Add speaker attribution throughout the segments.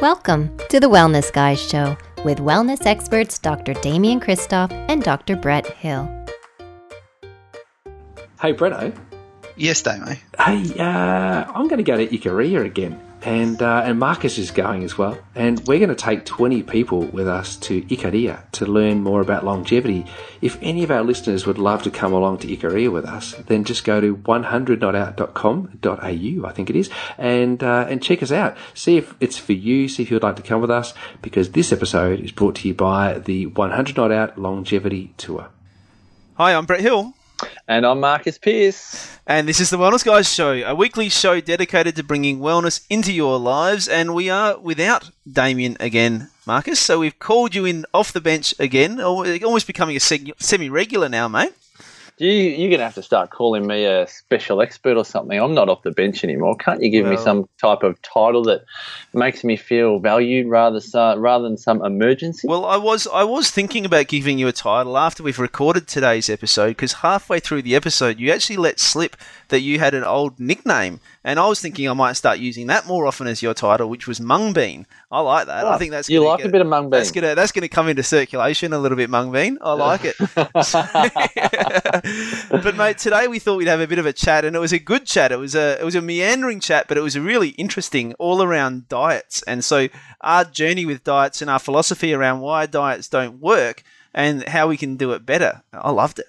Speaker 1: Welcome to the Wellness Guys Show with wellness experts Dr. Damian Kristof and Dr. Brett Hill.
Speaker 2: Hey, Bretto.
Speaker 3: Yes, Damo.
Speaker 2: Hey, uh, I'm going to go to Ikaria again, and uh, and Marcus is going as well, and we're going to take 20 people with us to Ikaria to learn more about longevity. If any of our listeners would love to come along to Ikaria with us, then just go to 100notout.com.au, I think it is, and uh, and check us out. See if it's for you. See if you'd like to come with us, because this episode is brought to you by the 100 Not Out Longevity Tour.
Speaker 3: Hi, I'm Brett Hill.
Speaker 4: And I'm Marcus Pierce.
Speaker 3: And this is the Wellness Guys Show, a weekly show dedicated to bringing wellness into your lives. And we are without Damian again, Marcus. So we've called you in off the bench again, almost becoming a semi regular now, mate.
Speaker 4: You, you're going to have to start calling me a special expert or something. I'm not off the bench anymore. Can't you give me some type of title that makes me feel valued rather rather than some emergency?
Speaker 3: Well, I was I was thinking about giving you a title after we've recorded today's episode because halfway through the episode you actually let slip that you had an old nickname, and I was thinking I might start using that more often as your title, which was Mung Bean. I like that. Oh, I ah, think that's
Speaker 4: you like get, a bit of Mung Bean.
Speaker 3: That's gonna that's gonna come into circulation a little bit, Mung Bean. I like it. but mate, today we thought we'd have a bit of a chat, and it was a good chat. It was a it was a meandering chat, but it was a really interesting all around diets, and so our journey with diets and our philosophy around why diets don't work and how we can do it better. I loved it.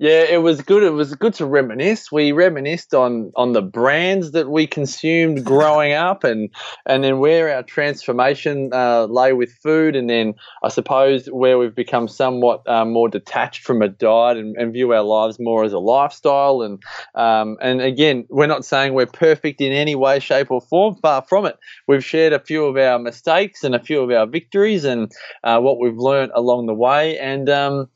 Speaker 4: Yeah, it was good. It was good to reminisce. We reminisced on on the brands that we consumed growing up, and and then where our transformation uh, lay with food, and then I suppose where we've become somewhat uh, more detached from a diet and, and, view our lives more as a lifestyle. And um, and again, we're not saying we're perfect in any way, shape, or form. Far from it. We've shared a few of our mistakes and a few of our victories, and uh, what we've learned along the way, and um,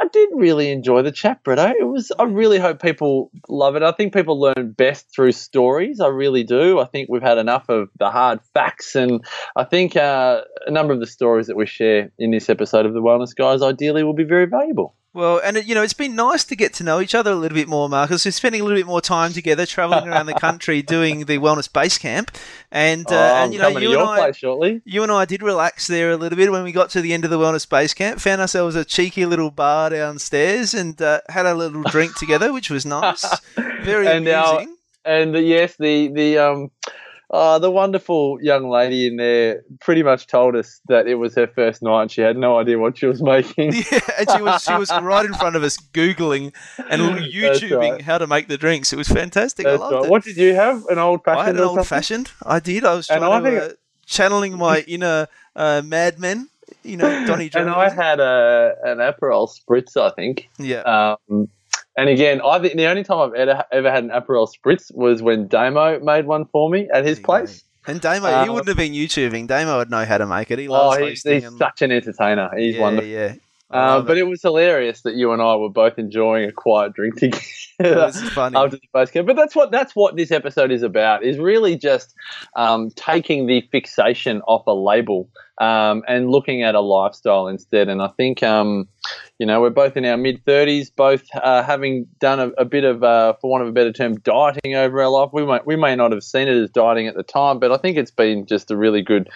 Speaker 4: I did really enjoy the chat, Bretto. It was. I really hope people love it. I think people learn best through stories. I really do. I think we've had enough of the hard facts, and I think uh, a number of the stories that we share in this episode of the Wellness Guys ideally will be very valuable.
Speaker 3: Well, and it, you know, it's been nice to get to know each other a little bit more, Marcus. We're spending a little bit more time together, traveling around the country, doing the wellness base camp, and uh,
Speaker 4: oh,
Speaker 3: and
Speaker 4: you know, you and I,
Speaker 3: shortly. you and I did relax there a little bit when we got to the end of the wellness base camp. Found ourselves a cheeky little bar downstairs and uh, had a little drink together, which was nice, very and amusing.
Speaker 4: Our, and uh, yes, the the um uh, the wonderful young lady in there pretty much told us that it was her first night and she had no idea what she was making.
Speaker 3: Yeah, and she was she was right in front of us googling and YouTubing right. how to make the drinks. It was fantastic. That's I loved right. it.
Speaker 4: What did you have? An old fashioned? I
Speaker 3: had an old fashioned. I did. I was trying and to, uh, channeling my inner uh, madmen. You know, Donny.
Speaker 4: And I had a an Aperol spritz. I think.
Speaker 3: Yeah.
Speaker 4: Um, and again, I think the only time I've ever, ever had an Aperol Spritz was when Damo made one for me at his place.
Speaker 3: And Damo, um, he wouldn't have been YouTubing. Damo would know how to make it. He loves
Speaker 4: oh, he's, he's
Speaker 3: and...
Speaker 4: such an entertainer. He's
Speaker 3: yeah,
Speaker 4: wonderful.
Speaker 3: Yeah,
Speaker 4: uh, but it. it. was hilarious that you and I were both enjoying a quiet drink together.
Speaker 3: It was funny.
Speaker 4: after the But that's what that's what this episode is about. Is really just um, taking the fixation off a label um, and looking at a lifestyle instead. And I think, um, you know, we're both in our mid 30s, both uh, having done a, a bit of, uh, for want of a better term, dieting over our life. We may, we may not have seen it as dieting at the time, but I think it's been just a really good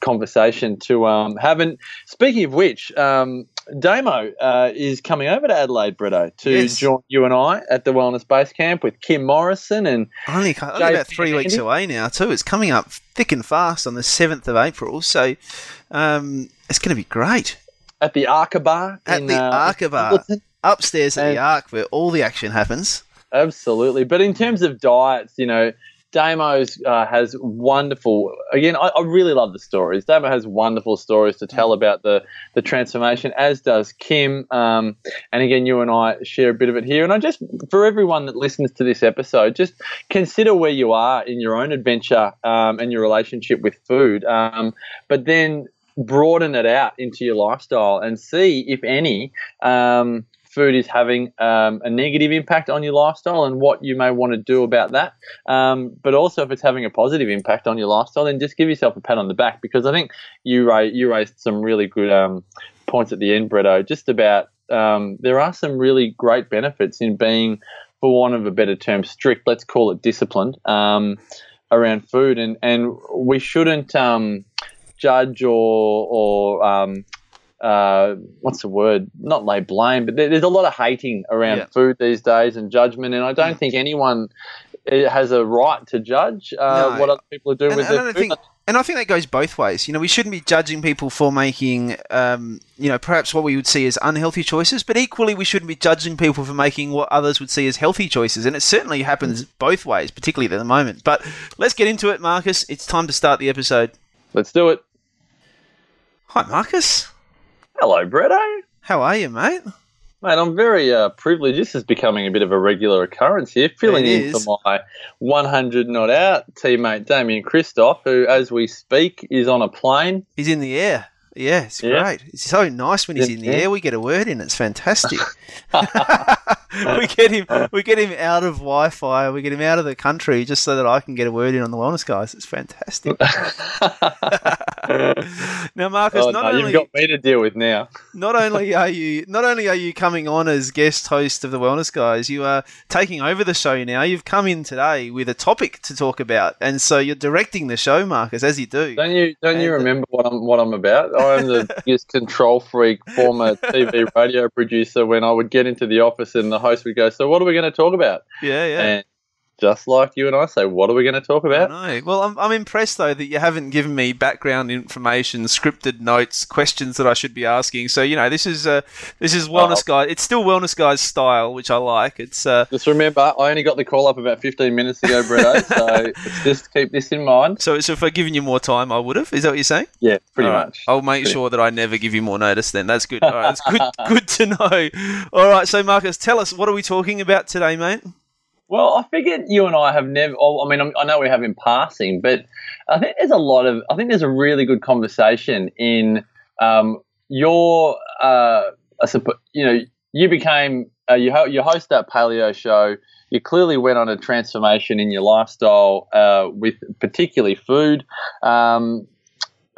Speaker 4: conversation to um, have. And speaking of which, um, Damo uh, is coming over to Adelaide, Bretto, to yes. join you and I at the Wellness Base Camp with Kim Morrison and
Speaker 3: only, only about three weeks away now too. It's coming up thick and fast on the seventh of April, so um, it's going to be great
Speaker 4: at the Arca Bar.
Speaker 3: At in, the uh, Arca Bar, upstairs at and the Arc, where all the action happens.
Speaker 4: Absolutely, but in terms of diets, you know, Damo's uh, has wonderful. Again, I, I, really love the stories. Damo has wonderful stories to tell about the the transformation, as does Kim. Um, and again, you and I share a bit of it here. And I just, for everyone that listens to this episode, just consider where you are in your own adventure um, and your relationship with food. Um, but then broaden it out into your lifestyle and see if any um, food is having um, a negative impact on your lifestyle and what you may want to do about that. Um, but also, if it's having a positive impact on your lifestyle, then just give yourself a pat on the back because I think you, ra- you raised some really good um, points at the end, Bretto, just about um, there are some really great benefits in being, for want of a better term, strict, let's call it disciplined um, around food. And, and we shouldn't um, judge or or um, uh, what's the word? Not lay blame, but there, there's a lot of hating around
Speaker 3: Yeah.
Speaker 4: food these days and judgment, and I don't
Speaker 3: Mm.
Speaker 4: think anyone uh, has a right to judge uh,
Speaker 3: No.
Speaker 4: what other people are doing
Speaker 3: And,
Speaker 4: with
Speaker 3: and
Speaker 4: their food.
Speaker 3: think, and I think that goes both ways. You know, we shouldn't be judging people for making, um, you know, perhaps what we would see as unhealthy choices, but equally we shouldn't be judging people for making what others would see as healthy choices. And it certainly happens both ways, particularly at the moment. But let's get into it, Marcus. It's time to start the episode.
Speaker 4: Let's do it.
Speaker 3: Hi, Marcus.
Speaker 4: Hello, Bretto.
Speaker 3: How are you, mate?
Speaker 4: Mate, I'm very uh, privileged. This is becoming a bit of a regular occurrence here. Filling in for my 100 not out teammate Damian Kristof, who, as we speak, is on a plane.
Speaker 3: He's in the air. Yeah, it's
Speaker 4: Yeah.
Speaker 3: great. It's so nice when he's
Speaker 4: Yeah,
Speaker 3: in the
Speaker 4: yeah.
Speaker 3: air. We get a word in. It's fantastic. we get him. We get him out of Wi-Fi. We get him out of the country just so that I can get a word in on the wellness guys. It's fantastic. now, Marcus,
Speaker 4: Oh,
Speaker 3: not
Speaker 4: no,
Speaker 3: only
Speaker 4: you've got me to deal with now.
Speaker 3: not only are you not only are you coming on as guest host of the Wellness Guys, you are taking over the show now. You've come in today with a topic to talk about, and so you're directing the show, Marcus, as you do.
Speaker 4: Don't you? Don't you
Speaker 3: And- uh,
Speaker 4: remember what I'm what I'm about? I'm the biggest control freak, former TV radio producer. When I would get into the office and the host would go, "So what are we going to talk about?"
Speaker 3: Yeah, yeah.
Speaker 4: Just like you and I So, "What are we going to talk about?"
Speaker 3: Know. Well, I'm, I'm impressed though that you haven't given me background information, scripted notes, questions that I should be asking. So you know, this is uh, this is wellness
Speaker 4: Oh.
Speaker 3: guy. It's still wellness guys style, which I like. It's uh,
Speaker 4: Just remember, I only got the call up about 15 minutes ago, Bretto. so just keep this in mind.
Speaker 3: so so if I'd given you more time, I would have. Is that what you're saying?
Speaker 4: Yeah, pretty
Speaker 3: right.
Speaker 4: much.
Speaker 3: I'll make
Speaker 4: Pretty-
Speaker 3: sure that I never give you more notice. Then that's good. All right, that's good. good to know. All right, so Marcus, tell us what are we talking about today, mate?
Speaker 4: Well, I figured you and I have never. Oh, I mean, I know we have in passing, but I think there's a lot of. I think there's a really good conversation in um, your. Uh, you know you became uh, you ho- you host that paleo show. You clearly went on a transformation in your lifestyle uh, with particularly food. Um,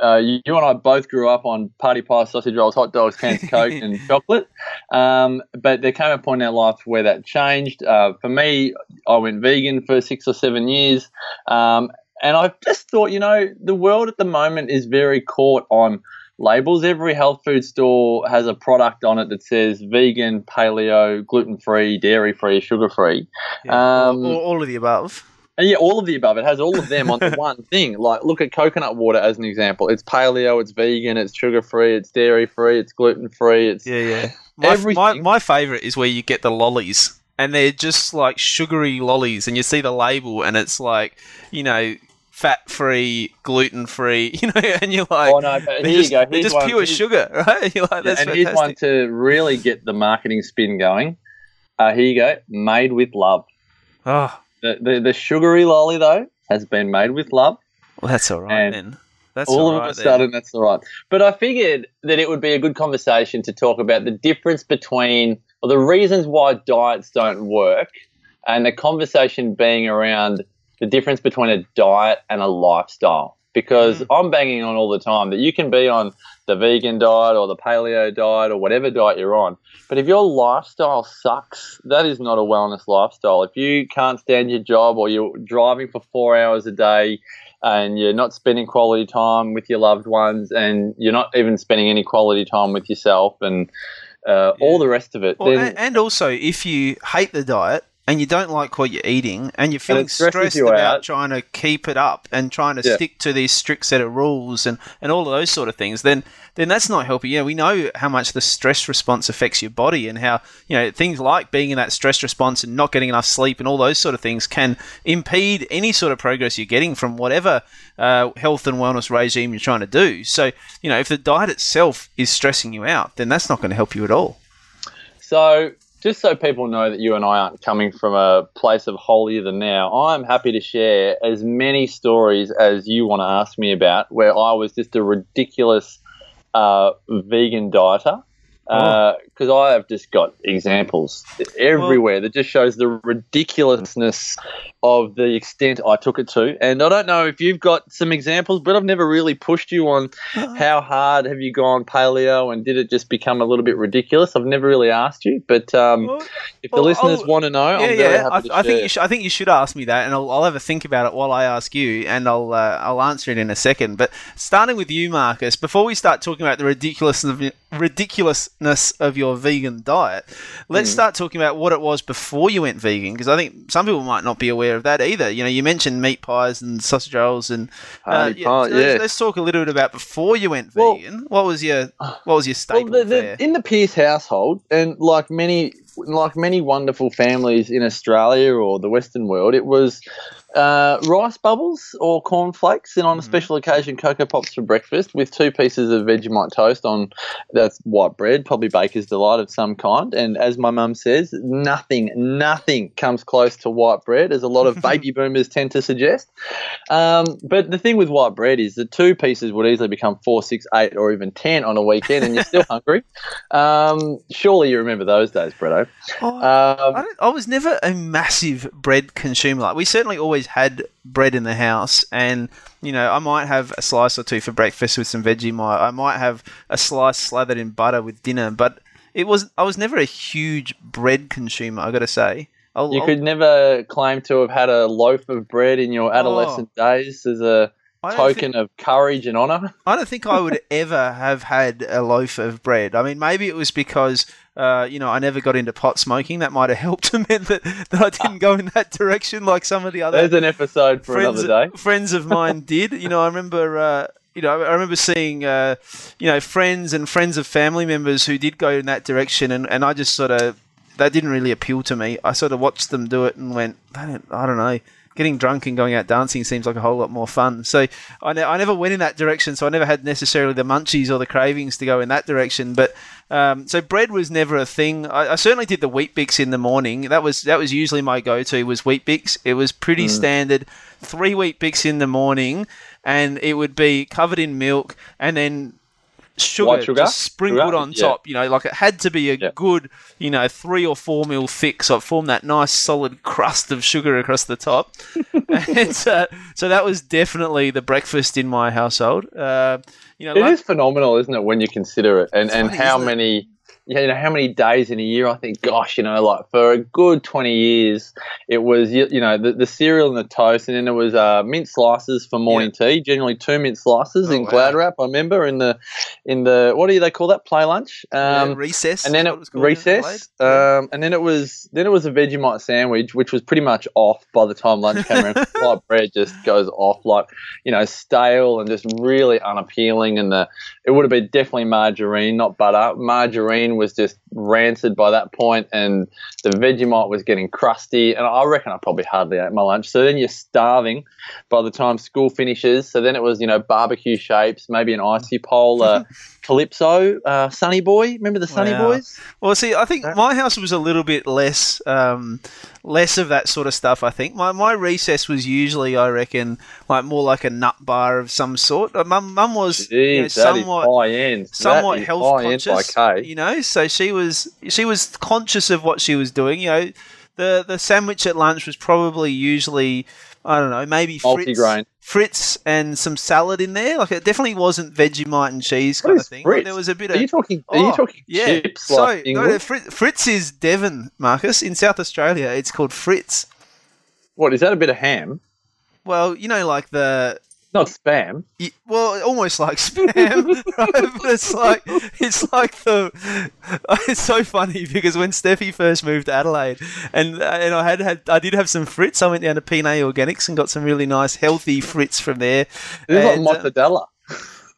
Speaker 4: uh, you, you and I both grew up on party pie, sausage rolls, hot dogs, cans of Coke, and chocolate. Um, but there came a point in our life where that changed. Uh, for me, I went vegan for six or seven years. Um, and I just thought, you know, the world at the moment is very caught on labels. Every health food store has a product on it that says vegan, paleo, gluten free, dairy free, sugar free. Um,
Speaker 3: all, all of the above.
Speaker 4: And yeah, all of the above. It has all of them on the one thing. Like, look at coconut water as an example. It's paleo, it's vegan, it's sugar free, it's dairy free, it's gluten free. It's
Speaker 3: Yeah, yeah. My, my,
Speaker 4: Everything.
Speaker 3: my favorite is where you get the lollies, and they're just like sugary lollies, and you see the label, and it's like, you know, fat free, gluten free, you know, and you're like,
Speaker 4: oh no, but here
Speaker 3: just,
Speaker 4: you go. Here's
Speaker 3: just
Speaker 4: one-
Speaker 3: pure sugar, right? You're like,
Speaker 4: Yeah,
Speaker 3: that's
Speaker 4: and here's one to really get the marketing spin going. Uh, here you go. Made with love.
Speaker 3: Oh,
Speaker 4: The, the the sugary lolly though has been made with love.
Speaker 3: well, that's all right then. That's
Speaker 4: all
Speaker 3: all
Speaker 4: of
Speaker 3: right
Speaker 4: a
Speaker 3: then.
Speaker 4: sudden, that's all right. But I figured that it would be a good conversation to talk about the difference between, or the reasons why diets don't work, and the conversation being around the difference between a diet and a lifestyle. Because I'm banging on all the time that you can be on the vegan diet or the paleo diet or whatever diet you're on. But if your lifestyle sucks, that is not a wellness lifestyle. If you can't stand your job or you're driving for four hours a day, and you're not spending quality time with your loved ones, and you're not even spending any quality time with yourself, and uh, all the rest of it.
Speaker 3: Well,
Speaker 4: then
Speaker 3: and also, if you hate the diet and you don't like what you're eating and you're feeling
Speaker 4: it stresses
Speaker 3: stressed
Speaker 4: you
Speaker 3: about
Speaker 4: out.
Speaker 3: trying to keep it up and trying to
Speaker 4: Yeah.
Speaker 3: stick to these strict set of rules and, and all of those sort of things, then then that's not helping. You know, we know how much the stress response affects your body and how, you know, things like being in that stress response and not getting enough sleep and all those sort of things can impede any sort of progress you're getting from whatever uh, health and wellness regime you're trying to do. So, you know, if the diet itself is stressing you out, then that's not going to help you at all.
Speaker 4: So, just so people know that you and I aren't coming from a place of holier than now, I'm happy to share as many stories as you want to ask me about where I was just a ridiculous uh, vegan dieter. Because I have just got examples everywhere that just shows the ridiculousness of the extent I took it to. And I don't know if you've got some examples, but I've never really pushed you on how hard have you gone paleo and did it just become a little bit ridiculous? I've never really asked you, but um,
Speaker 3: Well,
Speaker 4: if the
Speaker 3: well,
Speaker 4: listeners
Speaker 3: I'll-
Speaker 4: want to know,
Speaker 3: yeah,
Speaker 4: I'm very
Speaker 3: yeah. I,
Speaker 4: to
Speaker 3: I think you should, I think you should ask me that, and I'll, I'll have a think about it while I ask you, and I'll uh, I'll answer it in a second. But starting with you, Marcus, before we start talking about the ridiculousness of, ridiculousness of your vegan diet, let's start talking about what it was before you went vegan, because I think some people might not be aware of that either. You know, you mentioned meat pies and sausage rolls, and uh,
Speaker 4: pie,
Speaker 3: so let's,
Speaker 4: yeah.
Speaker 3: let's talk a little bit about before you went
Speaker 4: Well-
Speaker 3: vegan. What was your what was your
Speaker 4: Well,
Speaker 3: staple
Speaker 4: the, the,
Speaker 3: fare?
Speaker 4: in the Pierce household, and like many, like many wonderful families in Australia or the Western world, it was uh, rice bubbles or cornflakes, and on a special occasion, cocoa pops for breakfast with two pieces of Vegemite toast on that's white bread, probably baker's delight of some kind. And as my mum says, nothing, nothing comes close to white bread, as a lot of baby boomers tend to suggest. Um, but the thing with white bread is the two pieces would easily become four, six, eight, or even ten on a weekend, and you're still hungry. Um, surely you remember those days, Bretto.
Speaker 3: Oh,
Speaker 4: Um,
Speaker 3: don't, I was never a massive bread consumer. Like we certainly always had bread in the house, and you know I might have a slice or two for breakfast with some veggie. Vegemite. I might have a slice slathered in butter with dinner, but it was I was never a huge bread consumer. I got to say. I'll,
Speaker 4: you
Speaker 3: I'll-
Speaker 4: could never claim to have had a loaf of bread in your adolescent oh. days as a token
Speaker 3: think-
Speaker 4: of courage and honour.
Speaker 3: I don't think I would ever have had a loaf of bread. I mean, maybe it was because uh, you know I never got into pot smoking. That might have helped to meant that, that I didn't go in that direction like some of the other
Speaker 4: There's an episode for
Speaker 3: friends,
Speaker 4: another day.
Speaker 3: friends of mine did. You know, I remember. Uh, you know, I remember seeing, uh, you know, friends and friends of family members who did go in that direction, and, and I just sort of that didn't really appeal to me. I sort of watched them do it and went, I don't, I don't know. Getting drunk and going out dancing seems like a whole lot more fun. So I, ne- I never went in that direction. So I never had necessarily the munchies or the cravings to go in that direction. But um, so bread was never a thing. I, I certainly did the Weet-Bix in the morning. That was that was usually my go-to was Weet-Bix. It was pretty standard. Three Weet-Bix in the morning, and it would be covered in milk, and then sugar,
Speaker 4: sugar?
Speaker 3: just sprinkled
Speaker 4: Sugar?
Speaker 3: on
Speaker 4: Yeah.
Speaker 3: top. You know, like it had to be a
Speaker 4: Yeah.
Speaker 3: good, you know, three or four mil thick, so it formed that nice solid crust of sugar across the top. and uh, so that was definitely the breakfast in my household. Uh, you know,
Speaker 4: It
Speaker 3: lunch-
Speaker 4: is phenomenal, isn't it, when you consider it, and and
Speaker 3: funny,
Speaker 4: how
Speaker 3: isn't it?
Speaker 4: Yeah, you know how many days in a year? I think, gosh, you know, like for a good twenty years, it was you, you know the, the cereal and the toast, and then there was uh, mint slices for morning tea. Generally, two mint slices
Speaker 3: Oh,
Speaker 4: in
Speaker 3: wow.
Speaker 4: Glad wrap. I remember in the in the what do they call that play lunch?
Speaker 3: yeah,
Speaker 4: Um,
Speaker 3: recess,
Speaker 4: and then it
Speaker 3: was
Speaker 4: recess, um, and then it was then it was a Vegemite sandwich, which was pretty much off by the time lunch came around. like bread just goes off, like you know, stale and just really unappealing. And the it would have been definitely margarine, not butter. Margarine was just rancid by that point, and the Vegemite was getting crusty. And I reckon I probably hardly ate my lunch. So then you're starving by the time school finishes. So then it was you know barbecue shapes, maybe an icy pole. Calippo, uh, Sunny Boy. Remember the Sunny
Speaker 3: Wow.
Speaker 4: Boys?
Speaker 3: Well, see, I think my house was a little bit less, um, less of that sort of stuff. I think my my recess was usually, I reckon, like more like a nut bar of some sort. Uh, Mum, mum was you know,
Speaker 4: Jeez, that is
Speaker 3: somewhat
Speaker 4: high end.
Speaker 3: somewhat health conscious. You know, so she was she was conscious of what she was doing. You know, the the sandwich at lunch was probably usually I don't know maybe Fritz. Fritz and some salad in there. Like it definitely wasn't Vegemite and cheese kind of thing. Like, there was a bit of.
Speaker 4: Are you talking? Are
Speaker 3: Oh,
Speaker 4: you talking
Speaker 3: yeah.
Speaker 4: chips
Speaker 3: So
Speaker 4: like
Speaker 3: no, no, Fritz, Fritz is Devon, Marcus, in South Australia. It's called Fritz.
Speaker 4: What is that? A bit of ham?
Speaker 3: Well, you know, like the
Speaker 4: Not spam.
Speaker 3: well, almost like spam, right? But it's like it's like the. It's so funny because when Steffi first moved to Adelaide, and and I had had I did have some Fritz. I went down to P&A Organics and got some really nice healthy Fritz from there.
Speaker 4: It like
Speaker 3: And, uh,
Speaker 4: mortadella.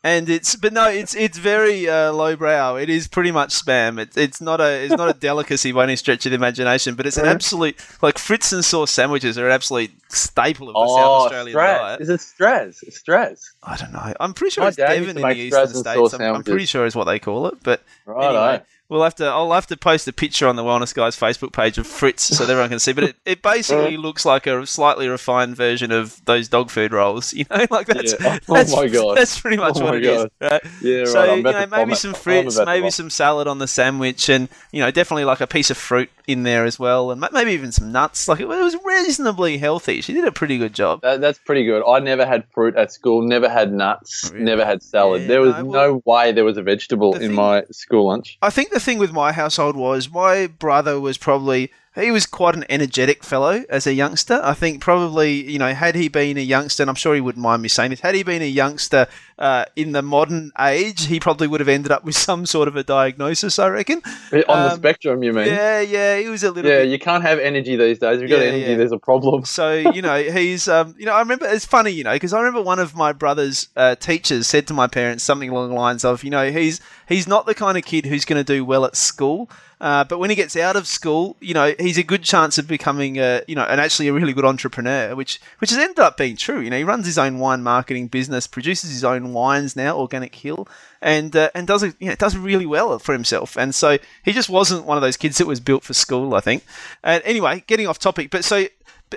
Speaker 3: And it's but no, it's it's very uh, lowbrow. It is pretty much spam. It's it's not a it's not a delicacy by any stretch of the imagination, but it's an absolute like Fritz and sauce sandwiches are an absolute staple of the South
Speaker 4: Oh,
Speaker 3: Australian
Speaker 4: Straz.
Speaker 3: diet.
Speaker 4: Is it Straz? It's Straz.
Speaker 3: I don't know. I'm pretty sure
Speaker 4: My
Speaker 3: it's Devon in the eastern states. I'm, I'm pretty sure is what they call it. But
Speaker 4: Right.
Speaker 3: anyway, we'll have to. I'll have to post a picture on the Wellness Guys Facebook page of Fritz so that everyone can see. But it, it basically looks like a slightly refined version of those dog food rolls. You know, like that's.
Speaker 4: Yeah. Oh
Speaker 3: that's
Speaker 4: my God.
Speaker 3: That's pretty much
Speaker 4: Oh
Speaker 3: what it is.
Speaker 4: God.
Speaker 3: Right?
Speaker 4: Yeah, right.
Speaker 3: So you know, maybe some Fritz, maybe some salad on the sandwich, and you know, definitely like a piece of fruit in there as well, and maybe even some nuts. Like it was reasonably healthy. She did a pretty good job.
Speaker 4: That, that's pretty good. I never had fruit at school. Never had nuts.
Speaker 3: Really?
Speaker 4: Never had salad.
Speaker 3: Yeah,
Speaker 4: there was
Speaker 3: no, well-
Speaker 4: no way there was a vegetable
Speaker 3: The
Speaker 4: in
Speaker 3: thing-
Speaker 4: my school lunch.
Speaker 3: I think the thing with my household was my brother was probably he was quite an energetic fellow as a youngster. I think probably you know had he been a youngster, and I'm sure he wouldn't mind me saying this, had he been a youngster uh, in the modern age, he probably would have ended up with some sort of a diagnosis. I reckon.
Speaker 4: On the
Speaker 3: Um,
Speaker 4: spectrum, you mean?
Speaker 3: Yeah, yeah, he was a little
Speaker 4: Yeah,
Speaker 3: bit.
Speaker 4: you can't have energy these days. If you've got
Speaker 3: Yeah,
Speaker 4: energy,
Speaker 3: yeah.
Speaker 4: there's a problem.
Speaker 3: So you know he's um, you know I remember it's funny you know because I remember one of my brother's uh, teachers said to my parents something along the lines of you know he's he's not the kind of kid who's going to do well at school. Uh, but when he gets out of school, you know, he's a good chance of becoming a, you know, and actually a really good entrepreneur, which which has ended up being true. You know, he runs his own wine marketing business, produces his own wines now, Organic Hill, and uh, and does it, you know, does really well for himself. And so he just wasn't one of those kids that was built for school, I think. And anyway, getting off topic, but so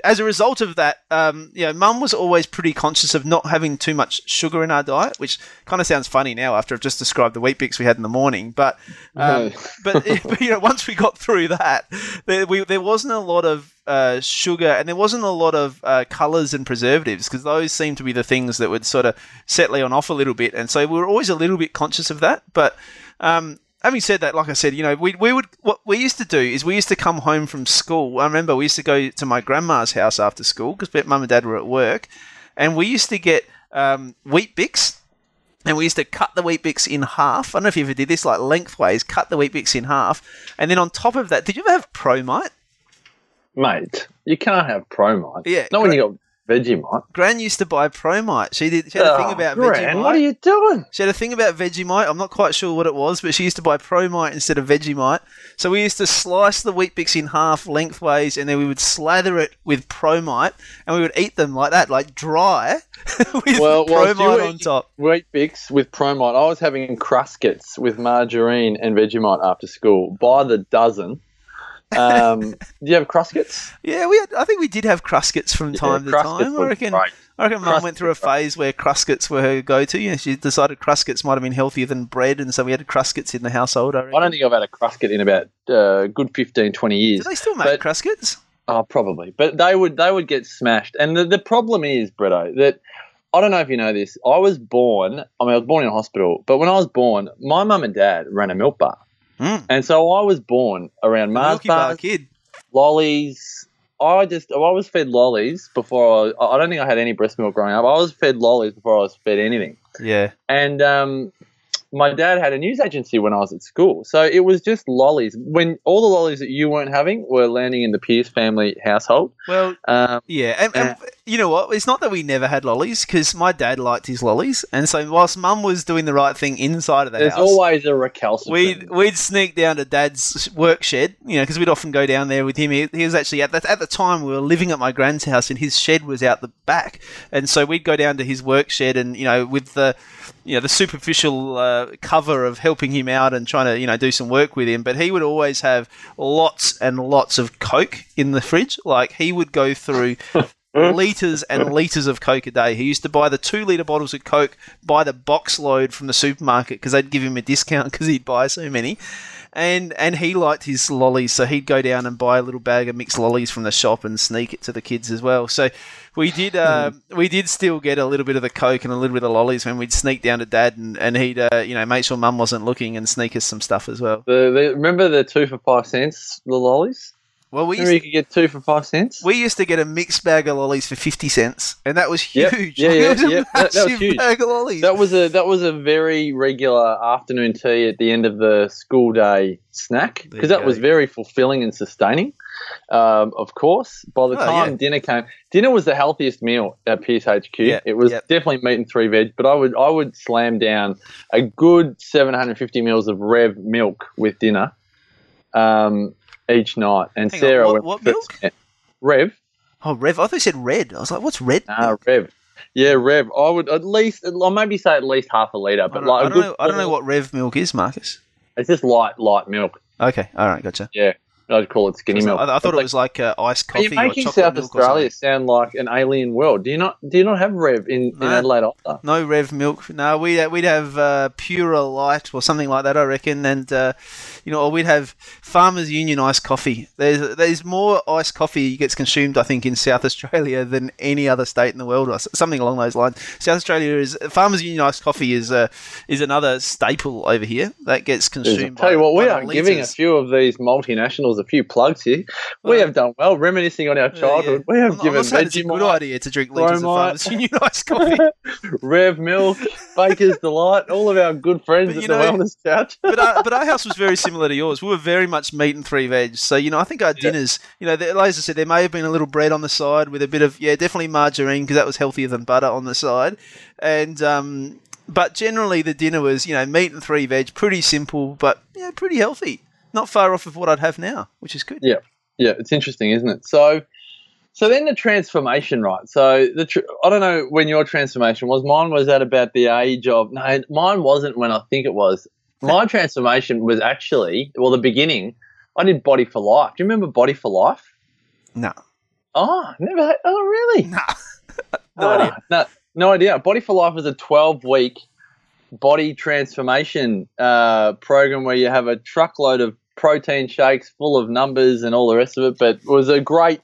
Speaker 3: as a result of that, um, you know, mum was always pretty conscious of not having too much sugar in our diet, which kind of sounds funny now after I've just described the Weet-Bix we had in the morning. But, um, but, but you know, once we got through that, there, we, there wasn't a lot of uh, sugar and there wasn't a lot of uh, colours and preservatives because those seem to be the things that would sort of set Leon off a little bit. And so we were always a little bit conscious of that. But um, having said that, like I said, you know, we, we would what we used to do is we used to come home from school. I remember we used to go to my grandma's house after school because mum and dad were at work, and we used to get um, Weet-Bix. And we used to cut the Weet-Bix in half. I don't know if you ever did this, like lengthways, cut the Weet-Bix in half. And then on top of that, did you ever have Promite?
Speaker 4: Mate, you can't have Promite.
Speaker 3: Yeah,
Speaker 4: Not when you got Vegemite.
Speaker 3: Gran used to buy Promite. She did. She had a thing
Speaker 4: Oh,
Speaker 3: about
Speaker 4: Gran,
Speaker 3: Vegemite.
Speaker 4: What are you doing?
Speaker 3: She had a thing about Vegemite. I'm not quite sure what it was, but she used to buy Promite instead of Vegemite. So we used to slice the Weet-Bix in half lengthways, and then we would slather it with Promite, and we would eat them like that, like dry, with
Speaker 4: Well,
Speaker 3: Promite on top.
Speaker 4: Weet-Bix with Promite. I was having Cruskits with margarine and Vegemite after school by the dozen. Um, do you have Cruskits?
Speaker 3: Yeah, we had. I think we did have Cruskits from time to
Speaker 4: Cruskits
Speaker 3: time. I reckon.
Speaker 4: great.
Speaker 3: I reckon Mum went through a phase where Cruskits were her go-to. You know, she decided Cruskits might have been healthier than bread, and so we had Cruskits in the household. I.
Speaker 4: I don't think I've had a Cruskit in about uh, good 15, 20 years.
Speaker 3: Do they still make
Speaker 4: but-
Speaker 3: Cruskits?
Speaker 4: Oh, probably. But they would they would get smashed. And the, the problem is, Bretto, that I don't know if you know this. I was born. I mean, I was born in a hospital. But when I was born, my mum and dad ran a milk bar,
Speaker 3: Mm.
Speaker 4: and so I was born around Mars
Speaker 3: Bar
Speaker 4: bars,
Speaker 3: kid.
Speaker 4: lollies. I just I was fed lollies before. I, I don't think I had any breast milk growing up. I was fed lollies before I was fed anything.
Speaker 3: Yeah.
Speaker 4: And um, my dad had a news agency when I was at school, so it was just lollies. When all the lollies that you weren't having were landing in the Pierce family household.
Speaker 3: Well,
Speaker 4: Um,
Speaker 3: Yeah, and, and you know what? It's not that we never had lollies because my dad liked his lollies, and so whilst Mum was doing the right thing inside of the house,
Speaker 4: There's
Speaker 3: house,
Speaker 4: always a recalcitrant.
Speaker 3: we'd we'd sneak down to Dad's work shed, you know, because we'd often go down there with him. He, he was actually at the, at the time we were living at my grand's house, and his shed was out the back, and so we'd go down to his work shed, and you know, with the you know the superficial uh, cover of helping him out and trying to you know do some work with him, but he would always have lots and lots of Coke in the fridge. Like he would go through liters and liters of Coke a day. He used to buy the two liter bottles of Coke by the box load from the supermarket because they'd give him a discount because he'd buy so many. And and he liked his lollies, so he'd go down and buy a little bag of mixed lollies from the shop and sneak it to the kids as well. So we did uh, we did still get a little bit of the Coke and a little bit of lollies when we'd sneak down to Dad and, and he'd uh, you know make sure Mum wasn't looking and sneak us some stuff as well.
Speaker 4: The, the, remember the two for five cents, the lollies?
Speaker 3: Well, we used
Speaker 4: Remember you could get two for five cents?
Speaker 3: We used to get a mixed bag of lollies for fifty cents, and that was
Speaker 4: Yep.
Speaker 3: huge.
Speaker 4: Yeah, yeah,
Speaker 3: it was a
Speaker 4: yeah. That- that was
Speaker 3: massive
Speaker 4: huge.
Speaker 3: bag of lollies.
Speaker 4: That was a that was a very regular afternoon tea at the end of the school day snack
Speaker 3: There
Speaker 4: because that was very fulfilling and sustaining. Um, of course, by the
Speaker 3: Oh,
Speaker 4: time
Speaker 3: yeah.
Speaker 4: dinner came, dinner was the healthiest meal at Pierce HQ.
Speaker 3: Yeah,
Speaker 4: It was
Speaker 3: yeah.
Speaker 4: definitely meat and three veg, but I would I would slam down a good 750 mils of Rev milk with dinner um, each night. And
Speaker 3: Hang on,
Speaker 4: Sarah
Speaker 3: what-
Speaker 4: went
Speaker 3: what
Speaker 4: for- Rev.
Speaker 3: oh, Rev. I thought you said red. I was like, what's red?
Speaker 4: Ah, Rev. Yeah, Rev. I would at least, I'll maybe say at least half a liter,
Speaker 3: I
Speaker 4: but
Speaker 3: don't,
Speaker 4: like
Speaker 3: I
Speaker 4: a
Speaker 3: don't know. I don't know what Rev milk is, Marcus.
Speaker 4: It's just light, light milk.
Speaker 3: Okay, all right, gotcha.
Speaker 4: Yeah. I'd call it skinny milk.
Speaker 3: I, I thought it
Speaker 4: Like,
Speaker 3: was like uh, iced coffee.
Speaker 4: you making
Speaker 3: or chocolate
Speaker 4: South Australia sound like an alien world? Do you not? Do you not have Rev in, in Adelaide either?
Speaker 3: No Rev milk. No, we'd we'd have uh, Pura Light or something like that, I reckon, and uh, you know, or we'd have Farmers Union iced coffee. There's there's more iced coffee gets consumed, I think, in South Australia than any other state in the world, or something along those lines. South Australia is Farmers Union iced coffee is uh, is another staple over here that gets consumed.
Speaker 4: Tell you what, we are giving a few of these multinationals a few plugs here. We have done well, reminiscing on our childhood.
Speaker 3: yeah.
Speaker 4: We have
Speaker 3: I'm,
Speaker 4: given
Speaker 3: it's a good idea to drink of
Speaker 4: Promite.
Speaker 3: Farmers Union iced coffee.
Speaker 4: Rev Milk, Baker's Delight, all of our good friends
Speaker 3: But
Speaker 4: at
Speaker 3: you
Speaker 4: the Wellness Couch.
Speaker 3: but our, but our house was very similar to yours. We were very much meat and three veg. So you know, I think our dinners, you know, there, like I said, there may have been a little bread on the side with a bit of yeah, definitely margarine because that was healthier than butter on the side, and um, but generally the dinner was you know meat and three veg, pretty simple, but yeah, pretty healthy. Not far off of what I'd have now, which is good.
Speaker 4: Yeah. Yeah, it's interesting, isn't it? So, so then the transformation, right? So the tr- I don't know when your transformation was. Mine was at about the age of no, mine wasn't when I think it was. My transformation was actually well, the beginning. I did Body for Life. Do you remember Body for Life?
Speaker 3: No,
Speaker 4: Oh, never. Oh, really?
Speaker 3: no, no
Speaker 4: Ah,
Speaker 3: idea.
Speaker 4: No, no idea. Body for Life was a 12 week body transformation uh, program where you have a truckload of protein shakes full of numbers and all the rest of it. But it was a great,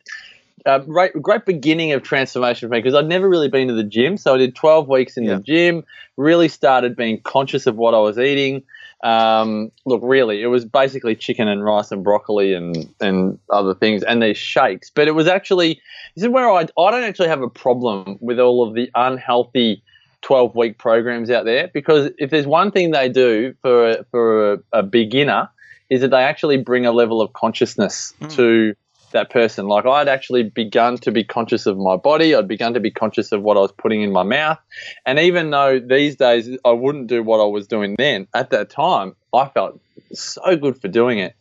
Speaker 4: uh, great, great beginning of transformation for me because I'd never really been to the gym. So I did 12 weeks in
Speaker 3: Yeah.
Speaker 4: the gym, really started being conscious of what I was eating. Um, look, really, it was basically chicken and rice and broccoli and, and other things and these shakes. But it was actually, this is where I, I don't actually have a problem with all of the unhealthy 12 week programs out there because if there's one thing they do for for a, a beginner is that they actually bring a level of consciousness
Speaker 3: Mm.
Speaker 4: to that person. Like I'd actually begun to be conscious of my body, I'd begun to be conscious of what I was putting in my mouth. And even though these days I wouldn't do what I was doing then, at that time I felt so good for doing it.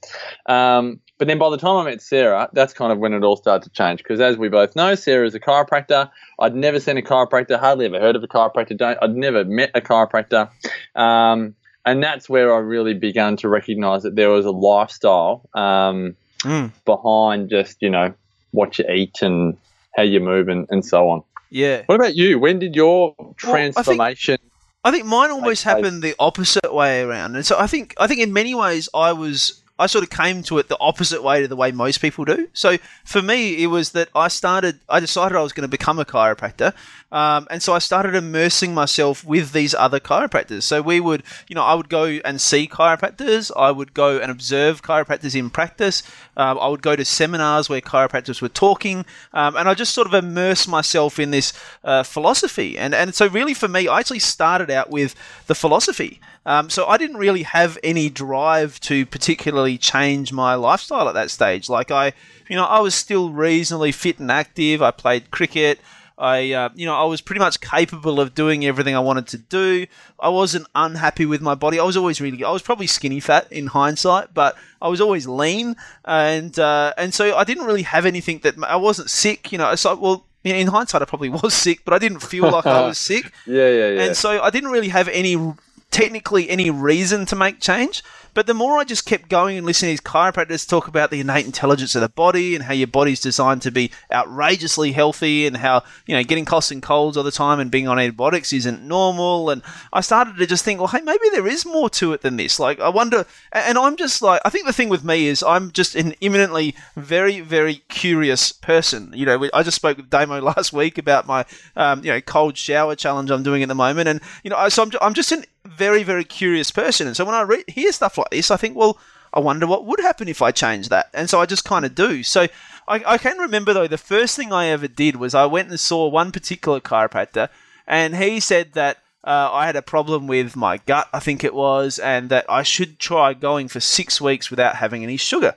Speaker 4: Um, but then by the time I met Sarah, that's kind of when it all started to change. Because as we both know, Sarah is a chiropractor. I'd never seen a chiropractor, hardly ever heard of a chiropractor. Don't, I'd never met a chiropractor. Um, and that's where I really began to recognize that there was a lifestyle um,
Speaker 3: Mm,
Speaker 4: behind just, you know, what you eat and how you move and, and so on.
Speaker 3: yeah.
Speaker 4: What about you? When did your
Speaker 3: I think-
Speaker 4: transformation?
Speaker 3: I think mine almost happened the opposite way around, and so I think I think in many ways I was I sort of came to it the opposite way to the way most people do. So for me, it was that I started I decided I was going to become a chiropractor, um, and so I started immersing myself with these other chiropractors. So we would you know I would go and see chiropractors, I would go and observe chiropractors in practice, um, I would go to seminars where chiropractors were talking, um, and I just sort of immerse myself in this uh, philosophy. And and so really for me, I actually started out with the philosophy. Um, so I didn't really have any drive to particularly change my lifestyle at that stage. Like I, you know, I was still reasonably fit and active. I played cricket. I, uh, you know, I was pretty much capable of doing everything I wanted to do. I wasn't unhappy with my body. I was always really, I was probably skinny fat in hindsight, but I was always lean, and uh, and so I didn't really have anything that I wasn't sick. You know, it's so well, in hindsight, I probably was sick, but I didn't feel like I was sick.
Speaker 4: Yeah, yeah, yeah.
Speaker 3: And so I didn't really have any, technically, any reason to make change. But the more I just kept going and listening to these chiropractors talk about the innate intelligence of the body and how your body's designed to be outrageously healthy and how, you know, getting coughs and colds all the time and being on antibiotics isn't normal. And I started to just think, well, hey, maybe there is more to it than this. Like, I wonder, and I'm just like, I think the thing with me is I'm just an imminently very, very curious person. You know, I just spoke with Damo last week about my, um, you know, cold shower challenge I'm doing at the moment. And, you know, so I'm, I'm just an very, very curious person. And so when I re- hear stuff like this, I think, well, I wonder what would happen if I changed that. And so I just kind of do. So I, I can remember, though, the first thing I ever did was I went and saw one particular chiropractor, and he said that uh, I had a problem with my gut, I think it was, and that I should try going for six weeks without having any sugar.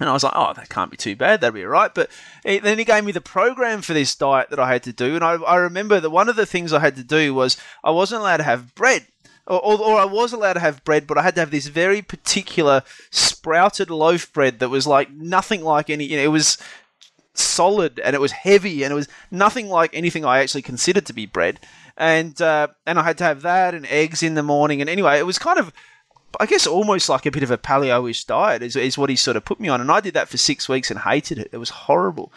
Speaker 3: And I was like, oh, that can't be too bad. That'd be all right. But he, then he gave me the program for this diet that I had to do. And I, I remember that one of the things I had to do was I wasn't allowed to have bread. Or, or, or I was allowed to have bread, but I had to have this very particular sprouted loaf bread that was like nothing like any. You know, it was solid and it was heavy and it was nothing like anything I actually considered to be bread. And uh, and I had to have that and eggs in the morning. And anyway, it was kind of I guess almost like a bit of a paleo-ish diet is, is what he sort of put me on, and I did that for six weeks and hated it. It was horrible.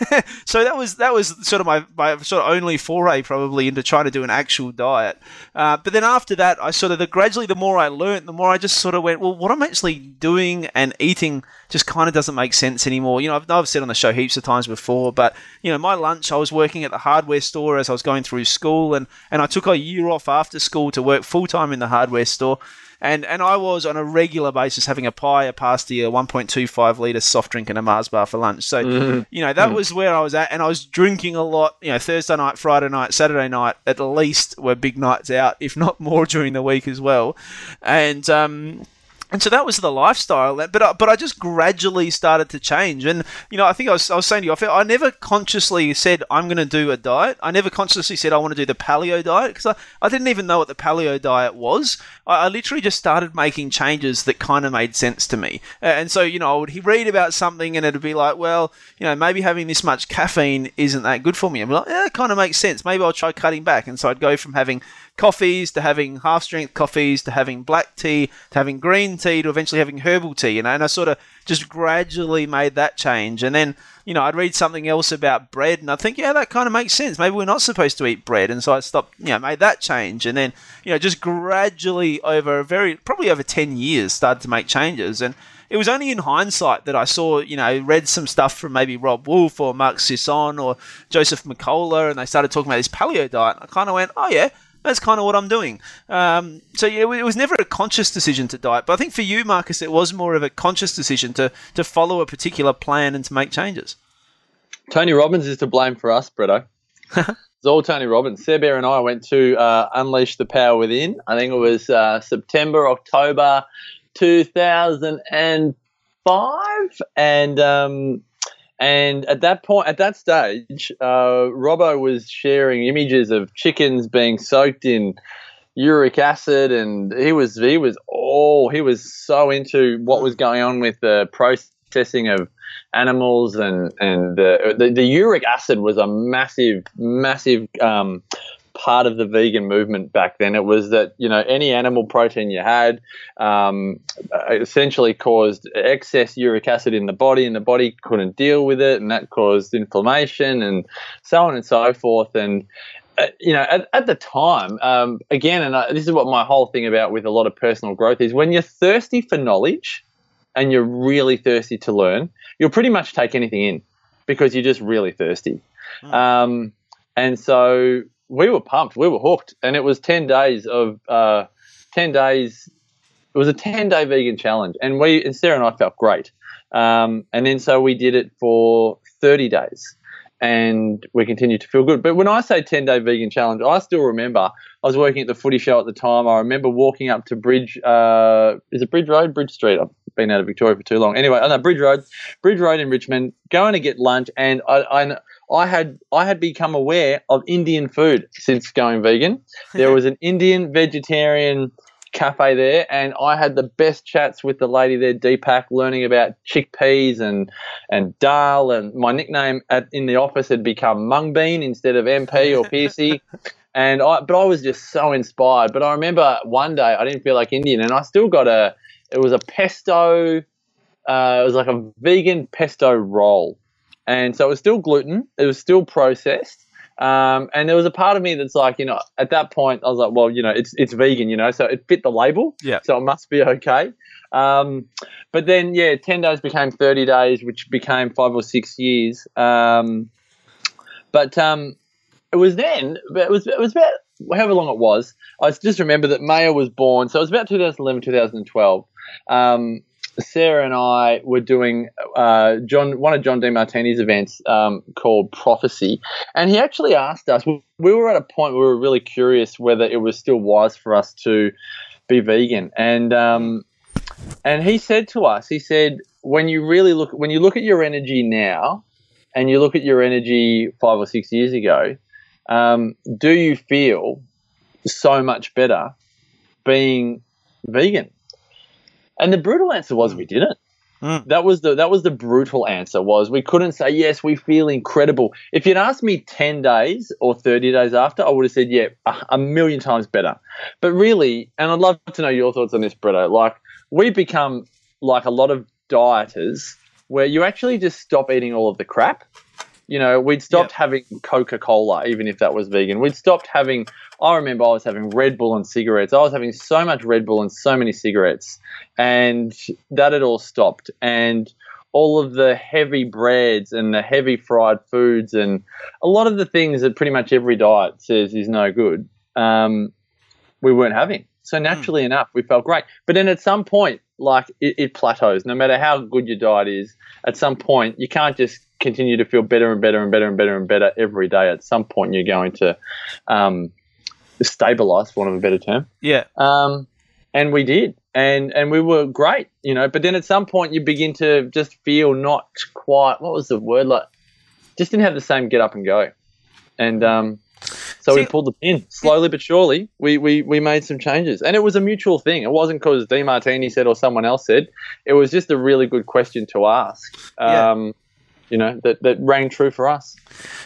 Speaker 3: so that was that was sort of my, my sort of only foray probably into trying to do an actual diet. Uh, but then after that, I sort of the gradually the more I learnt, the more I just sort of went, well, what I'm actually doing and eating just kind of doesn't make sense anymore. You know, I've, I've said on the show heaps of times before, but you know, my lunch, I was working at the hardware store as I was going through school, and and I took a year off after school to work full time in the hardware store and and I was on a regular basis having a pie, a pasty, a 1.25 liter soft drink, and a Mars bar for lunch. So mm. you know that mm. was where I was at, and I was drinking a lot. You know, Thursday night, Friday night, Saturday night, at least were big nights out, if not more during the week as well, and um and so that was the lifestyle. But I, but I just gradually started to change. And you know, I think I was, I was saying to you, I, I never consciously said I'm going to do a diet. I never consciously said I want to do the paleo diet because I, I didn't even know what the paleo diet was. I, I literally just started making changes that kind of made sense to me. And so you know, I would read about something and it'd be like, well, you know, maybe having this much caffeine isn't that good for me. I'm like, yeah, it kind of makes sense. Maybe I'll try cutting back. And so I'd go from having coffees to having half strength coffees to having black tea to having green tea to eventually having herbal tea, you know, and I sort of just gradually made that change. And then, you know, I'd read something else about bread and I think, yeah, that kind of makes sense. Maybe we're not supposed to eat bread. And so I stopped, you know, made that change. And then, you know, just gradually over a very, probably over 10 years, started to make changes. And, it was only in hindsight that I saw, you know, read some stuff from maybe Robb Wolf or Mark Sisson or Joseph Mercola, and they started talking about this paleo diet. I kind of went, oh yeah, that's kind of what I'm doing. Um, so yeah, it was never a conscious decision to diet, but I think for you, Marcus, it was more of a conscious decision to to follow a particular plan and to make changes.
Speaker 4: Tony Robbins is to blame for us, Bretto. it's all Tony Robbins. Bear and I went to uh, Unleash the Power Within. I think it was uh, September, October 2005, um, and at that point, at that stage, uh, Robbo was sharing images of chickens being soaked in uric acid, and he was he was all he was so into what was going on with the processing of animals, and and the the, the uric acid was a massive massive um, part of the vegan movement back then. It was that you know any animal protein you had um, essentially caused excess uric acid in the body, and the body couldn't deal with it, and that caused inflammation and so on and so forth. And uh, you know, at, at the time, um, again, and I, this is what my whole thing about with a lot of personal growth is when you're thirsty for knowledge and you're really thirsty to learn, you'll pretty much take anything in because you're just really thirsty. Mm. Um, and so we were pumped, we were hooked, and it was ten days of uh, ten days. It was a ten day vegan challenge, and we and Sarah and I felt great. Um, and then so we did it for thirty days, and we continued to feel good. But when I say ten day vegan challenge, I still remember I was working at the Footy Show at the time. I remember walking up to Bridge. Uh, is it Bridge Road, Bridge Street? Been out of Victoria for too long. Anyway, oh no, Bridge Road, Bridge Road in Richmond, going to get lunch, and I, I I had I had become aware of Indian food since going vegan. There was an Indian vegetarian cafe there, and I had the best chats with the lady there, Deepak, learning about chickpeas and and dal. And my nickname at, in the office had become Mung Bean instead of MP or Piercy. and I, but I was just so inspired. But I remember one day I didn't feel like Indian, and I still got a. It was a pesto. Uh, it was like a vegan pesto roll and so it was still gluten. It was still processed. Um, and there was a part of me that's like, you know, at that point, I was like, well, you know, it's it's vegan, you know, so it fit the label.
Speaker 3: Yeah.
Speaker 4: So it must be okay. Um, but then, yeah, ten days became thirty days, which became five or six years. Um, but um, it was then. It was it was about however long it was. I just remember that Maya was born, so it was about 2011, 2012. Um, Sarah and I were doing uh, John one of John Demartini's events um, called Prophecy, and he actually asked us. We were at a point where we were really curious whether it was still wise for us to be vegan, and um, and he said to us, he said, when you really look when you look at your energy now, and you look at your energy five or six years ago, um, do you feel so much better being vegan? And the brutal answer was we didn't.
Speaker 3: Mm.
Speaker 4: That was the that was the brutal answer. Was we couldn't say yes, we feel incredible. If you'd asked me ten days or thirty days after, I would have said yeah, a, a million times better. But really, and I'd love to know your thoughts on this, Bretto. Like we become like a lot of dieters where you actually just stop eating all of the crap. You know, we'd stopped having Coca Cola, even if that was vegan. We'd stopped having, I remember I was having Red Bull and cigarettes. I was having so much Red Bull and so many cigarettes. And that had all stopped. And all of the heavy breads and the heavy fried foods and a lot of the things that pretty much every diet says is no good, um, we weren't having. So naturally enough, we felt great. But then at some point, like it, it plateaus. No matter how good your diet is, at some point you can't just continue to feel better and better and better and better and better every day. At some point, you're going to um, stabilize, for want of a better term.
Speaker 3: Yeah.
Speaker 4: Um, and we did, and and we were great, you know. But then at some point, you begin to just feel not quite. What was the word like? Just didn't have the same get up and go, and um, so we pulled the pin slowly but surely. We, we we made some changes, and it was a mutual thing. It wasn't because Demartini said or someone else said. It was just a really good question to ask.
Speaker 3: Yeah.
Speaker 4: Um, you know that that rang true for us.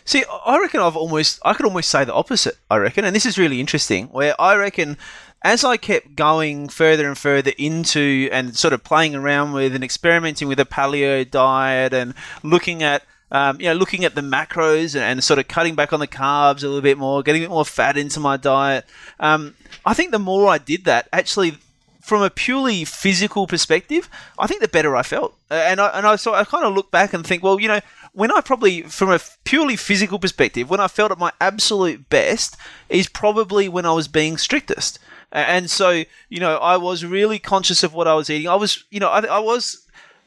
Speaker 3: See, I reckon I've almost, I could almost say the opposite, I reckon. And this is really interesting, where I reckon as I kept going further and further into and sort of playing around with and experimenting with a paleo diet and looking at, um, you know, looking at the macros and, and sort of cutting back on the carbs a little bit more, getting a bit more fat into my diet, um, I think the more I did that, actually, from a purely physical perspective, I think the better I felt. Uh, and I and I so I kind of look back and think, well, you know, when I probably from a purely physical perspective, when I felt at my absolute best is probably when I was being strictest. And so, you know, I was really conscious of what I was eating. I was, you know, I, I was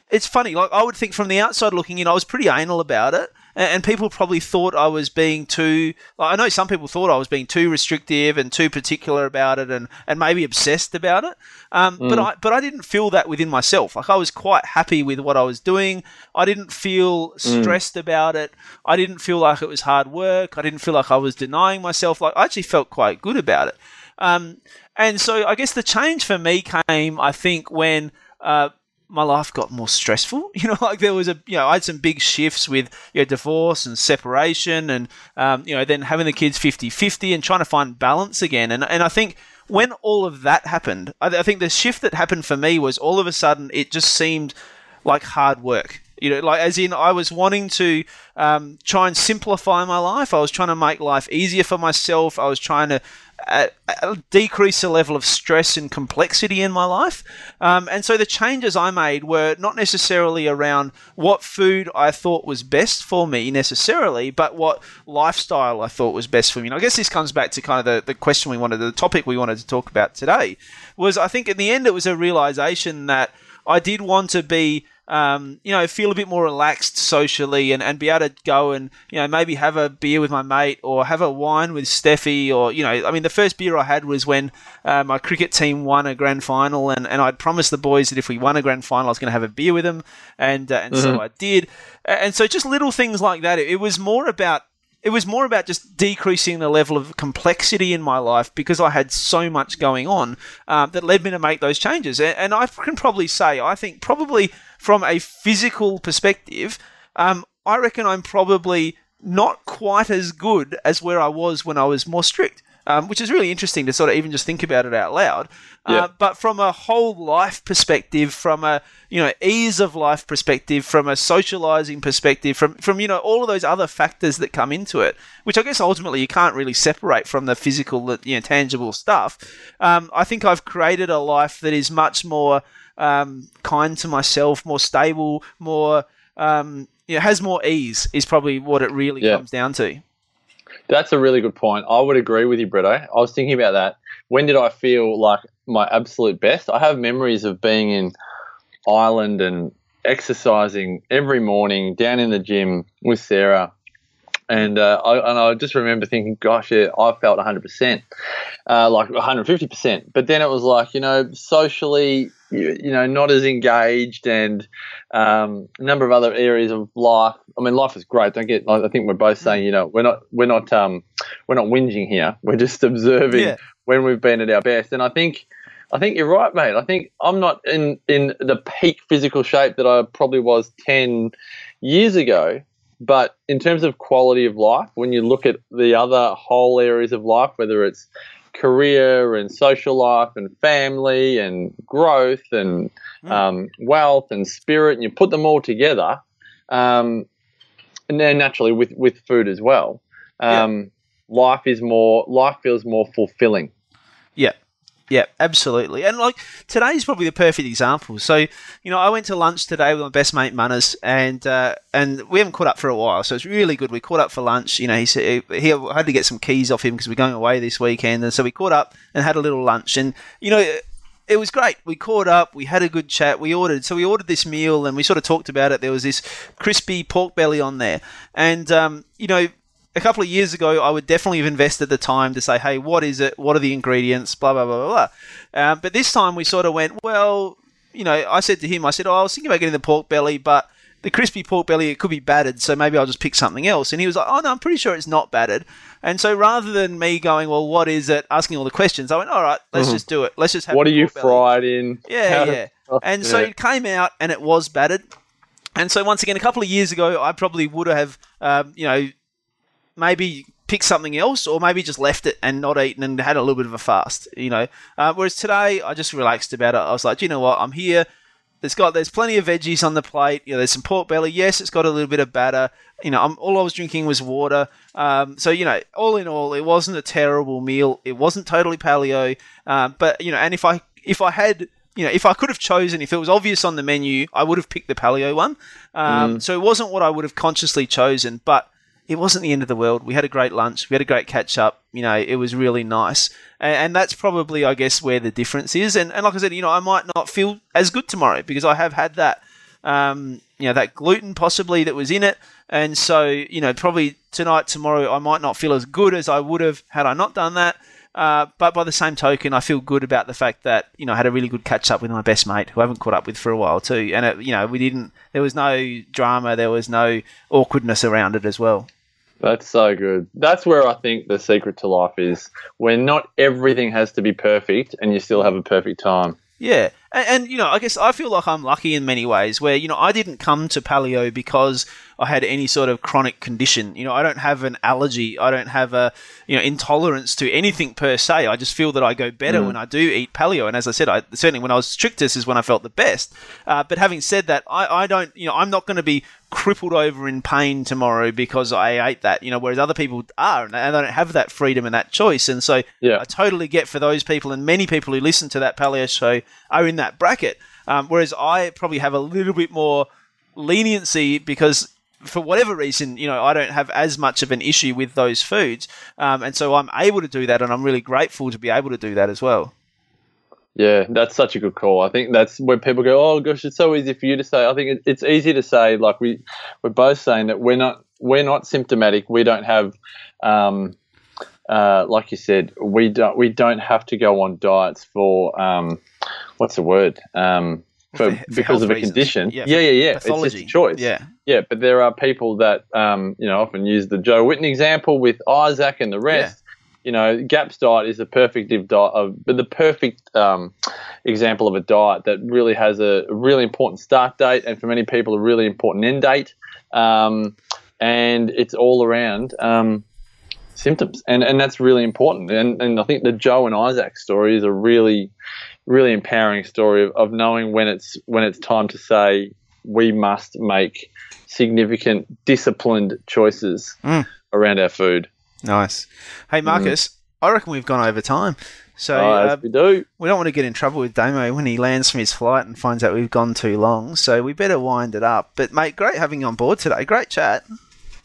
Speaker 3: it's funny. Like I would think from the outside looking in, I was pretty anal about it, and, people probably thought I was being too. Like, I know some people thought I was being too restrictive and too particular about it, and, and maybe obsessed about it. Um, But I but I didn't feel that within myself. Like I was quite happy with what I was doing. I didn't feel stressed about it. I didn't feel like it was hard work. I didn't feel like I was denying myself. Like I actually felt quite good about it. Um, and so I guess the change for me came, I think, when uh, my life got more stressful. You know, like there was a, you know, I had some big shifts with, you know, divorce and separation and, um, you know, then having the kids 50 50 and trying to find balance again. And, and I think when all of that happened, I, I think the shift that happened for me was all of a sudden it just seemed like hard work. You know, like as in, I was wanting to um, try and simplify my life. I was trying to make life easier for myself. I was trying to uh, uh, decrease the level of stress and complexity in my life. Um, and so the changes I made were not necessarily around what food I thought was best for me necessarily, but what lifestyle I thought was best for me. And I guess this comes back to kind of the, the question we wanted, the topic we wanted to talk about today, was I think in the end it was a realization that I did want to be, um, you know, feel a bit more relaxed socially and, and be able to go and, you know, maybe have a beer with my mate or have a wine with Steffi or, you know, I mean, the first beer I had was when uh, my cricket team won a grand final and, and I'd promised the boys that if we won a grand final, I was going to have a beer with them. And, uh, and so I did. And so just little things like that. It, it was more about it was more about just decreasing the level of complexity in my life because I had so much going on um, that led me to make those changes. And, and I can probably say, I think probably from a physical perspective, um, I reckon I'm probably not quite as good as where I was when I was more strict. Um, which is really interesting to sort of even just think about it out loud.
Speaker 4: Yeah.
Speaker 3: Uh, but from a whole life perspective, from a you know ease of life perspective, from a socializing perspective, from from you know all of those other factors that come into it, which I guess ultimately you can't really separate from the physical, you know, tangible stuff. Um, I think I've created a life that is much more um, kind to myself, more stable, more um, you know, has more ease. Is probably what it really
Speaker 4: Yeah.
Speaker 3: comes down to.
Speaker 4: That's a really good point. I would agree with you, Bretto. I was thinking about that. When did I feel like my absolute best? I have memories of being in Ireland and exercising every morning down in the gym with Sarah. And uh, I, and I just remember thinking, gosh, yeah, I felt 100%, uh, like 150%. But then it was like, you know, socially, you, know, not as engaged and um, a number of other areas of life. I mean, life is great. Don't get. I think we're both saying, you know, we're not we're not um, we're not whinging here. We're just observing
Speaker 3: Yeah.
Speaker 4: when we've been at our best. And I think I think you're right, mate. I think I'm not in in the peak physical shape that I probably was ten years ago. But in terms of quality of life, when you look at the other whole areas of life, whether it's career and social life and family and growth and mm. um, wealth and spirit, and you put them all together, um, and then naturally with with food as well, um, yeah. life is more life feels more fulfilling.
Speaker 3: Yeah, yeah, absolutely. And like today's probably the perfect example. So, you know, I went to lunch today with my best mate Manners, and uh, and we haven't caught up for a while, so it's really good. We caught up for lunch. You know, he said he had to get some keys off him because we're going away this weekend, and so we caught up and had a little lunch. And you know, it was great. We caught up, we had a good chat, we ordered. So we ordered this meal and we sort of talked about it. There was this crispy pork belly on there. And, um, you know, a couple of years ago, I would definitely have invested the time to say, hey, what is it? What are the ingredients? Blah, blah, blah, blah, blah. Um, but this time we sort of went, well, you know, I said to him, I said, oh, I was thinking about getting the pork belly, but the crispy pork belly, it could be battered, so maybe I'll just pick something else. And he was like, oh, no, I'm pretty sure it's not battered. And so rather than me going, well, what is it, asking all the questions, I went, all right, let's mm-hmm. just do it. Let's just have
Speaker 4: What are you belly. fried in?
Speaker 3: Yeah, yeah. and yeah. so it came out and it was battered. And so once again, a couple of years ago, I probably would have, um, you know, maybe picked something else, or maybe just left it and not eaten and had a little bit of a fast. You know, uh, whereas today I just relaxed about it. I was like, you know what, I'm here. There's got there's plenty of veggies on the plate. You know, there's some pork belly. Yes, it's got a little bit of batter. You know, I'm, all I was drinking was water. Um, so you know, all in all, it wasn't a terrible meal. It wasn't totally paleo. Um, but you know, and if I if I had you know, if I could have chosen, if it was obvious on the menu, I would have picked the paleo one. Um, mm. So it wasn't what I would have consciously chosen, but it wasn't the end of the world. We had a great lunch. We had a great catch up. You know, it was really nice. And, and, that's probably, I guess, where the difference is. And, and like I said, you know, I might not feel as good tomorrow because I have had that, um, you know, that gluten possibly that was in it. And so, you know, probably tonight, tomorrow, I might not feel as good as I would have had I not done that. Uh, but by the same token, I feel good about the fact that you know I had a really good catch up with my best mate, who I haven't caught up with for a while too. And it, you know, we didn't. There was no drama. There was no awkwardness around it as well.
Speaker 4: That's so good. That's where I think the secret to life is when not everything has to be perfect and you still have a perfect time.
Speaker 3: Yeah. And, and, you know, I guess I feel like I'm lucky in many ways where, you know, I didn't come to paleo because I had any sort of chronic condition. You know, I don't have an allergy. I don't have a, you know, intolerance to anything per se. I just feel that I go better mm. when I do eat paleo. And as I said, I certainly when I was strictest is when I felt the best. Uh, but having said that, I, I don't, you know, I'm not going to be crippled over in pain tomorrow because I ate that, you know, whereas other people are and they don't have that freedom and that choice. And so yeah. I totally get for those people and many people who listen to that paleo show are in that bracket. Um, whereas I probably have a little bit more leniency because for whatever reason, you know, I don't have as much of an issue with those foods, um, and so I'm able to do that, and I'm really grateful to be able to do that as well.
Speaker 4: Yeah, that's such a good call. I think that's where people go, "Oh gosh, it's so easy for you to say." I think it's easy to say, like we we're both saying that we're not we're not symptomatic. We don't have, um, uh, like you said, we don't we don't have to go on diets for um, what's the word um, for, for because of a reasons. condition. Yeah, yeah, yeah. yeah. It's just a choice.
Speaker 3: Yeah,
Speaker 4: yeah. But there are people that um, you know often use the Jo Whitton example with Isaac and the rest. Yeah. You know, GAPS diet is the perfect diet of, the perfect um, example of a diet that really has a really important start date, and for many people, a really important end date. Um, and it's all around um, symptoms, and and that's really important. And and I think the Jo and Isaac story is a really really empowering story of, of knowing when it's when it's time to say we must make significant disciplined choices mm. around our food.
Speaker 3: Nice. Hey Marcus, mm. I reckon we've gone over time. So
Speaker 4: oh, uh, we do.
Speaker 3: We don't want to get in trouble with Damo when he lands from his flight and finds out we've gone too long. So we better wind it up. But mate, great having you on board today. Great chat.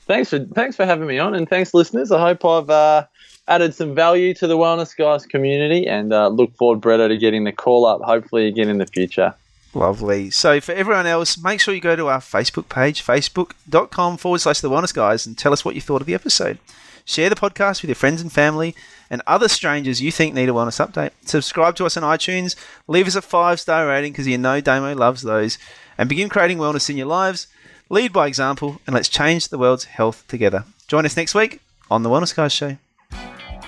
Speaker 4: Thanks for thanks for having me on, and thanks listeners. I hope I've uh, added some value to the Wellness Guys community and uh, look forward, Bretto, to getting the call up hopefully again in the future.
Speaker 3: Lovely. So for everyone else, make sure you go to our Facebook page, facebook.com forward slash the Wellness Guys, and tell us what you thought of the episode. Share the podcast with your friends and family and other strangers you think need a wellness update. Subscribe to us on iTunes, leave us a five star rating because you know Damo loves those, and begin creating wellness in your lives. Lead by example, and let's change the world's health together. Join us next week on the Wellness Guys Show.